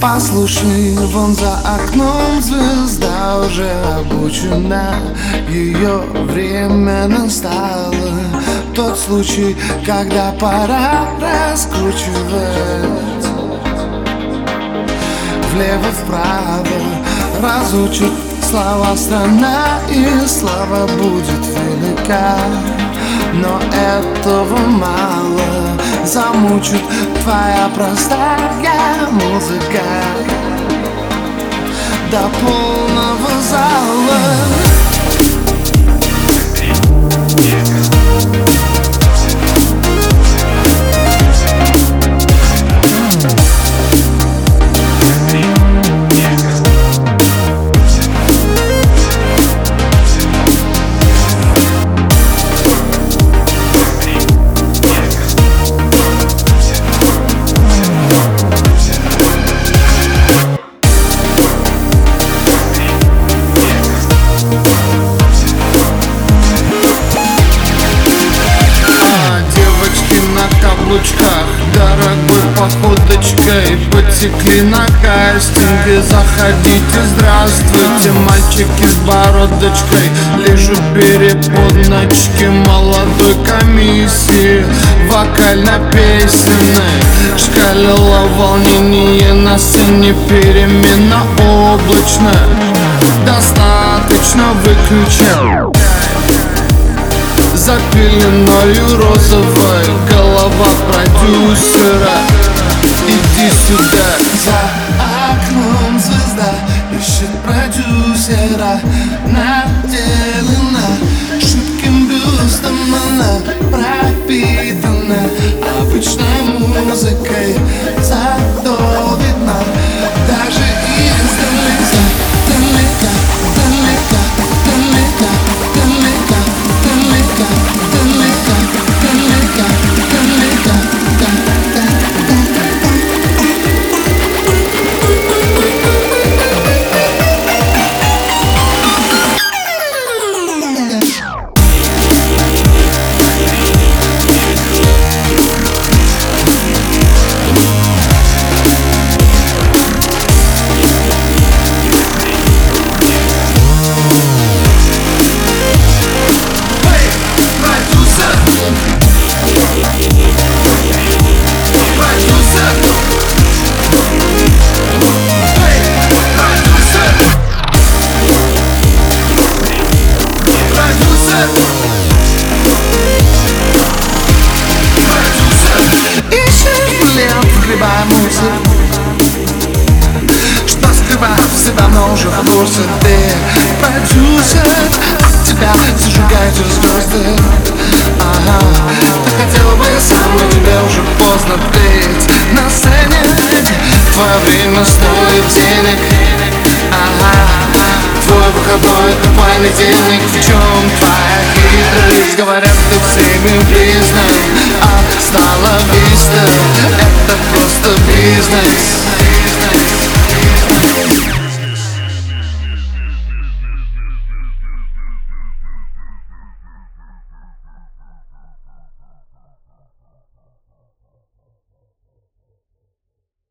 Послушай, вон за окном звезда уже обучена. Ее время настало. Тот случай, когда пора раскручивать. Влево-вправо разучит слова страна И слава будет велика. Но этого мало замучит твоя простая музыка. До полного зала Дорогой походочкой Потекли на кастинге. Заходите, здравствуйте Мальчики с бородочкой. Лежу переподночки Молодой комиссии. Вокально-песенной Шкалило волнение На сцене перемена облачная. Достаточно выключил Запеленою розовой голова продюсера could I not do? музык Что скрываться давно уже в курсе Ты продюсер От тебя зажигаются звезды Ага Ты хотела бы сам, но тебе уже поздно Ты на сцене Твое время стоит денег Ага Твой выходной это понедельник В чем твоя хитрость? Говорят, ты всеми признан А стала вистер business.